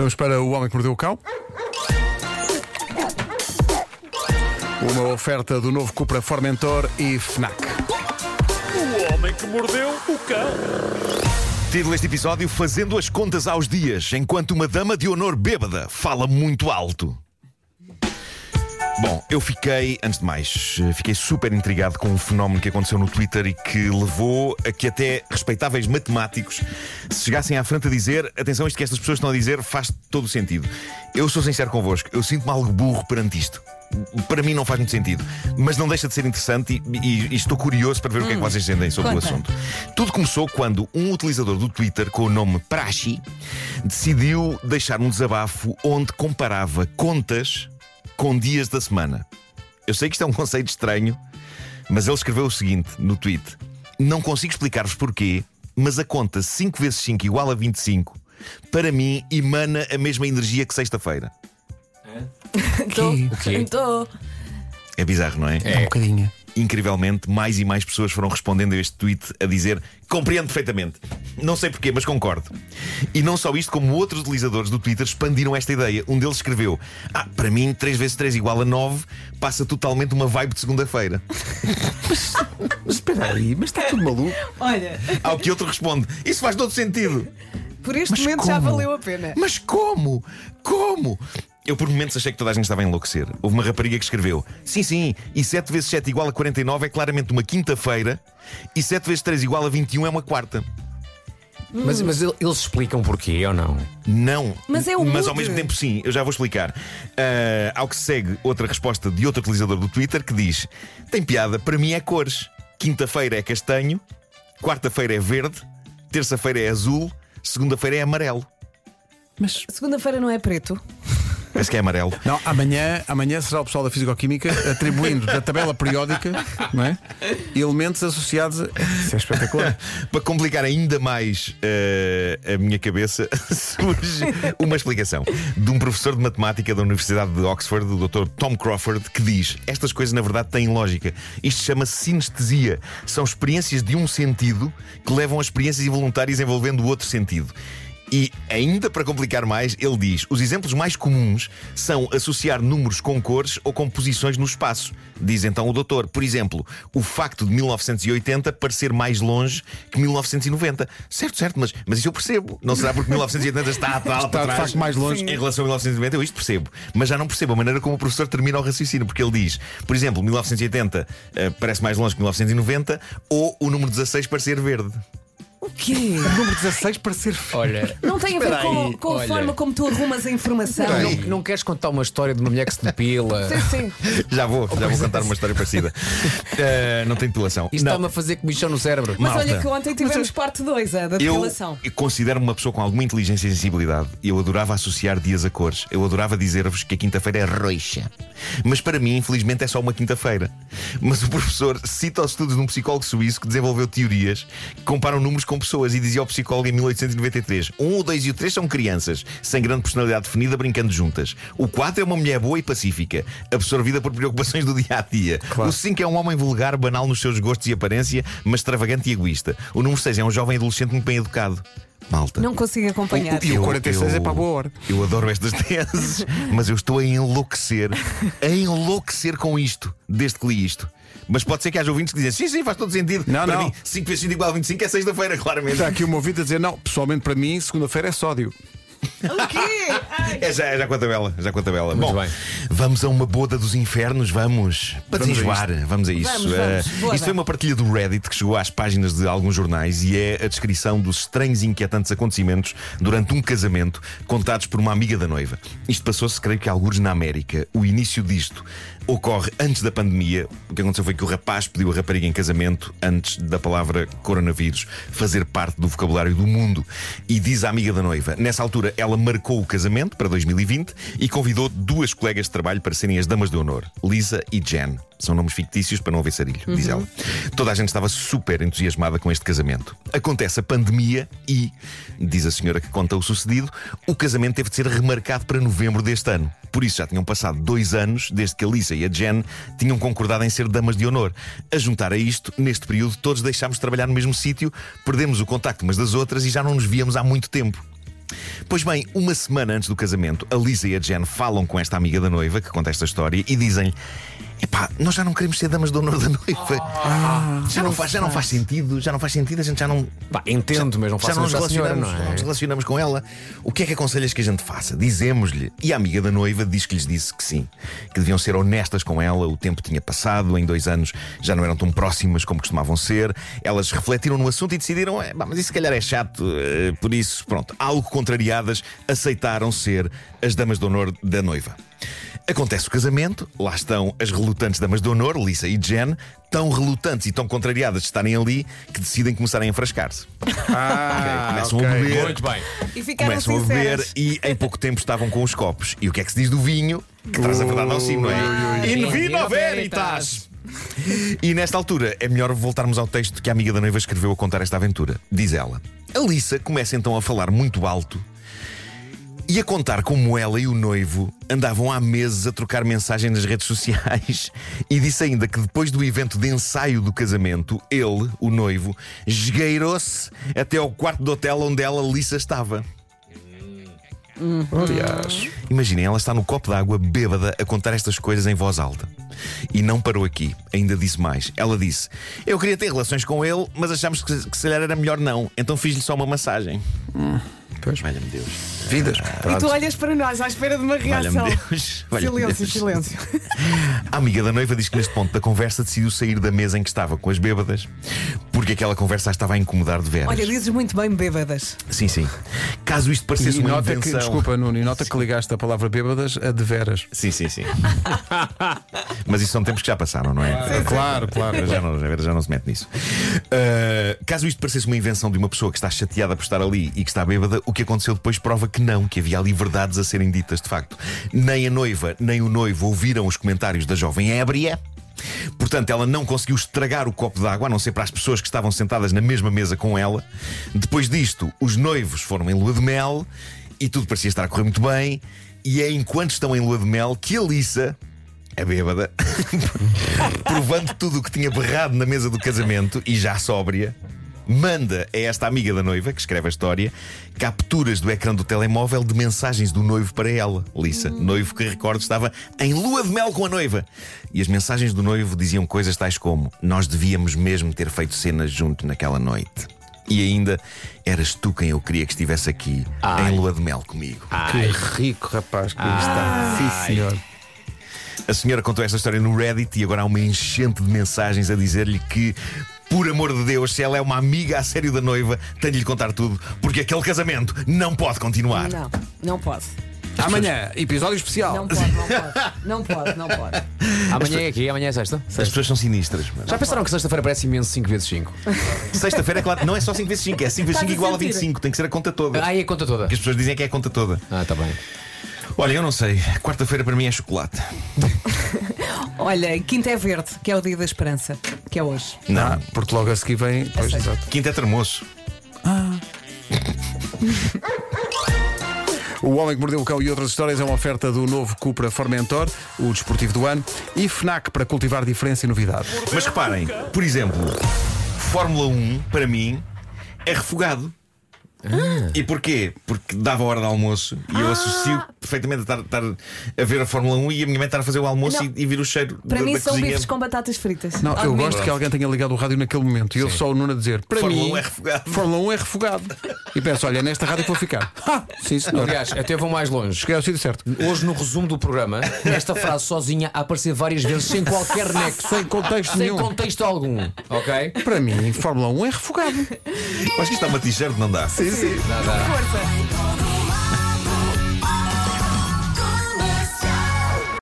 Vamos para o Homem que Mordeu o Cão. Uma oferta do novo Cupra Formentor e Fnac. O homem que mordeu o cão. Título deste episódio: Fazendo as contas aos dias, enquanto uma dama de honor bêbada fala muito alto. Bom, eu fiquei, antes de mais, fiquei super intrigado com um fenómeno que aconteceu no Twitter e que levou a que até respeitáveis matemáticos se chegassem à frente a dizer: atenção, isto que estas pessoas estão a dizer faz todo o sentido. Eu sou sincero convosco, eu sinto-me algo burro perante isto. Para mim não faz muito sentido, mas não deixa de ser interessante e, e- e estou curioso para ver o que é que vocês sentem sobre o conta. assunto. Tudo começou quando um utilizador do Twitter com o nome Prashi decidiu deixar um desabafo onde comparava contas com dias da semana. Eu sei que isto é um conceito estranho, mas ele escreveu o seguinte no tweet: Não consigo explicar-vos porquê, mas a conta 5 vezes 5 igual a 25, para mim, emana a mesma energia que sexta-feira. Estou. quê? Estou. É bizarro, não é? Um bocadinho. Incrivelmente, mais e mais pessoas foram respondendo a este tweet a dizer compreendo perfeitamente. Não sei porquê, mas concordo. E não só isto, como outros utilizadores do Twitter expandiram esta ideia. Um deles escreveu: Ah, para mim, 3 vezes 3 igual a 9 passa totalmente uma vibe de segunda-feira. Mas espera aí, mas está tudo maluco. Olha, Ao que outro responde: Isso faz todo sentido. por este Mas momento já como? valeu a pena. Mas como? Como? Eu por momentos achei que toda a gente estava a enlouquecer. Houve uma rapariga que escreveu: Sim, sim, e 7 vezes 7 igual a 49 é claramente uma quinta-feira, e 7 vezes 3 igual a 21 é uma quarta. Mas, mas el- eles explicam porquê ou não? Não. Mas é o Mas ao mesmo tempo sim, eu já vou explicar. Ah, ao que se segue outra resposta de outro utilizador do Twitter que diz: Tem piada, para mim é cores. Quinta-feira é castanho, quarta-feira é verde, terça-feira é azul, segunda-feira é amarelo. Mas Segunda-feira não é preto. Parece que é amarelo. não, amanhã, amanhã será o pessoal da Fisicoquímica atribuindo da tabela periódica não é? elementos associados a. Isso é espetacular. Para complicar ainda mais eh, a minha cabeça, surge uma explicação de um professor de matemática da Universidade de Oxford, o Dr. Tom Crawford, que diz: Estas coisas na verdade têm lógica. Isto chama-se sinestesia. São experiências de um sentido que levam a experiências involuntárias envolvendo o outro sentido. E, ainda para complicar mais, ele diz: os exemplos mais comuns são associar números com cores ou com posições no espaço. Diz então o doutor. Por exemplo, o facto de 1980 parecer mais longe que 1990. Certo, certo, mas, mas isso eu percebo. Não será porque 1980 está a tal Está, para trás mais longe. Em relação a 1990, eu isto percebo. Mas já não percebo a maneira como o professor termina o raciocínio, porque ele diz: por exemplo, 1980 eh, parece mais longe que 1990, ou o número 16 parecer verde. O quê? O número 16 para ser. Olha, Não tem a ver Espera com, aí, com a olha. forma como tu arrumas a informação. não, não queres contar uma história de uma mulher que se depila? Sim, sim. Já vou, já vou contar uma história parecida. Eh, não tem depilação. Isto não. está-me a fazer comichão no cérebro. Mas Malta. olha que ontem tivemos parte 2, a da Eu, depilação. eu considero-me uma pessoa com alguma inteligência e sensibilidade. Eu adorava associar dias a cores. Eu adorava dizer-vos que a quinta-feira é roxa. Mas para mim, infelizmente, é só uma quinta-feira. Mas o professor cita os estudos de um psicólogo suíço que desenvolveu teorias que comparam números com pessoas e dizia ao psicólogo em 1893: um, o 2 e o 3 são crianças, sem grande personalidade definida, brincando juntas. O 4 é uma mulher boa e pacífica, absorvida por preocupações do dia a dia. O 5 é um homem vulgar, banal nos seus gostos e aparência, mas extravagante e egoísta. O número 6 é um jovem adolescente muito bem educado. Malta. Não consigo acompanhar. E o 46 é para a boa hora. Eu adoro estas teses, mas eu estou a enlouquecer, a enlouquecer com isto, desde que li isto. Mas pode ser que haja ouvintes que dizem sim, sim, faz todo sentido. Não, para não. mim, 5 vezes 5 igual a 25 é sexta-feira, claramente. Está aqui uma ouvinte a dizer: não, pessoalmente para mim, segunda-feira é sódio. O quê? Ai. É já, é já com a tabela, já com a tabela. Muito Bom, bem. vamos a uma boda dos infernos, vamos. Para Vamos a desenjoar, vamos a isso. Vamos, vamos, boda. isto foi uma partilha do Reddit que chegou às páginas de alguns jornais e é a descrição dos estranhos e inquietantes acontecimentos durante um casamento contados por uma amiga da noiva. Isto passou-se, creio que, alguns na América. O início disto ocorre antes da pandemia. O que aconteceu foi que o rapaz pediu a rapariga em casamento antes da palavra coronavírus fazer parte do vocabulário do mundo. E diz a amiga da noiva: nessa altura ela marcou o casamento para 2020 e convidou duas colegas de trabalho para serem as damas de honor, Lisa e Jen. São nomes fictícios para não haver sarilho, diz ela. Toda a gente estava super entusiasmada com este casamento. Acontece a pandemia e, diz a senhora que conta o sucedido, o casamento teve de ser remarcado para novembro deste ano. Por isso já tinham passado dois anos desde que a Lisa e a Jen tinham concordado em ser damas de honor. A juntar a isto, neste período, todos deixámos de trabalhar no mesmo sítio, perdemos o contacto umas das outras e já não nos víamos há muito tempo. Pois bem, uma semana antes do casamento, a Lisa e a Jen falam com esta amiga da noiva que conta esta história e dizem. Epá, nós já não queremos ser damas de honor da noiva. já, não faz, já não faz sentido, já não faz sentido, a gente já não. Pá, entendo, mas não já faço não nos à senhora, relacionamos, não não é? nos relacionamos com ela. O que é que aconselhas que a gente faça? Dizemos-lhe. E a amiga da noiva diz que lhes disse que sim, que deviam ser honestas com ela. O tempo tinha passado, em dois anos já não eram tão próximas como costumavam ser. Elas refletiram no assunto e decidiram, é, mas isso se calhar é chato, eh, por isso, pronto, algo contrariadas, aceitaram ser as damas de honor da noiva. Acontece o casamento, lá estão as relutantes damas de honor, Lisa e Jen, tão relutantes e tão contrariadas de estarem ali que decidem começar a enfrascar-se. Ah, Começam ok. a beber. Muito bem. E ficaram Começam a beber sinceras. e em pouco tempo estavam com os copos. E o que é que se diz do vinho? Que traz a verdade ao sino, não é? In vino veritas! E nesta altura é melhor voltarmos ao texto que a amiga da noiva escreveu a contar esta aventura. Diz ela: A Lisa começa então a falar muito alto e a contar como ela e o noivo andavam há meses a trocar mensagens nas redes sociais. E disse ainda que depois do evento de ensaio do casamento, ele, o noivo, esgueirou-se até ao quarto do hotel onde ela, Lisa, estava. Aliás, Imaginem, ela está no copo d'água, bêbada, a contar estas coisas em voz alta. E não parou aqui, ainda disse mais. Ela disse: Eu queria ter relações com ele, mas achámos que, que se calhar era melhor não. Então fiz-lhe só uma massagem. pois, Valha-me Deus. Vidas. E tu olhas para nós à espera de uma reação. Deus. Silêncio, Deus. silêncio. A amiga da noiva diz que neste ponto da conversa decidiu sair da mesa em que estava com as bêbadas, porque aquela conversa a estava a incomodar de veras. Olha, dizes muito bem bêbadas. Sim, sim. Caso isto parecesse E uma nota que, invenção. desculpa, Nuno, e nota que ligaste a palavra bêbadas a de veras. Sim, sim, sim. Mas isso são tempos que já passaram, não é? Claro, claro. Já não, já, já não se mete nisso. Uh, caso isto parecesse uma invenção de uma pessoa que está chateada por estar ali e que está bêbada, o que aconteceu depois prova que não, que havia ali verdades a serem ditas de facto. Nem a noiva, nem o noivo ouviram os comentários da jovem ébria. Portanto, ela não conseguiu estragar o copo d'água, a não ser para as pessoas que estavam sentadas na mesma mesa com ela. Depois disto, os noivos foram em lua de mel e tudo parecia estar a correr muito bem. E é enquanto estão em lua de mel que a Lisa, a bêbada, provando tudo o que tinha berrado na mesa do casamento e já sóbria, manda a esta amiga da noiva, que escreve a história, capturas do ecrã do telemóvel de mensagens do noivo para ela, Lissa. Noivo que, recordo, estava em lua de mel com a noiva. E as mensagens do noivo diziam coisas tais como: Nós devíamos mesmo ter feito cenas junto naquela noite. E ainda, eras tu quem eu queria que estivesse aqui, Ai. em lua de mel comigo. Que rico, rapaz, que está. Sim, senhor. A senhora contou esta história no Reddit e agora há uma enchente de mensagens a dizer-lhe que, por amor de Deus, se ela é uma amiga a sério da noiva, tenho de lhe contar tudo, porque aquele casamento não pode continuar. Não, não pode. Amanhã, episódio especial. Não pode, não pode. Não pode, não pode. Amanhã é aqui, amanhã é sexta. As pessoas são sinistras. mas- Já pensaram que sexta-feira parece imenso 5 vezes 5? Sexta-feira, é claro, não é só 5 vezes 5, é 5 vezes 5 Estás a igual a sentir? 25, tem que ser a conta toda. Ah, e a conta toda. Que as pessoas dizem que é a conta toda. Ah, tá bem. Olha, eu não sei, quarta-feira para mim é chocolate. Olha, quinta é verde, que é o dia da esperança, que é hoje. Não, Ah, porque logo a seguir vem. Pois, exato. quinta é termoço. O Homem que Mordeu o Cão e outras histórias é uma oferta do novo Cupra Formentor, o desportivo do ano, e FNAC para cultivar diferença e novidade. Mas reparem, por exemplo, Fórmula 1, para mim, é refogado. E porquê? Porque dava a hora de almoço e eu associo perfeitamente a estar, estar a ver a Fórmula 1 e a minha mãe estar a fazer o almoço e, e vir o cheiro Para da, mim da são cozinha. bifes com batatas fritas. Não, Ao eu gosto que alguém tenha ligado o rádio naquele momento e eu só o Nuno a dizer: para Fórmula mim, 1 é refogado. Fórmula 1 é refogado. E penso: olha, nesta rádio que vou ficar. Ah, sim, senhor. Aliás, até vou mais longe. Cheguei ao sítio certo. Hoje, no resumo do programa, esta frase sozinha a aparecer várias vezes sem qualquer nexo, Sem contexto sem nenhum. contexto algum. Ok? Para mim, Fórmula 1 é refogado. Acho que isto está uma t-shirt, não dá. Sim, sim. Nada. Força.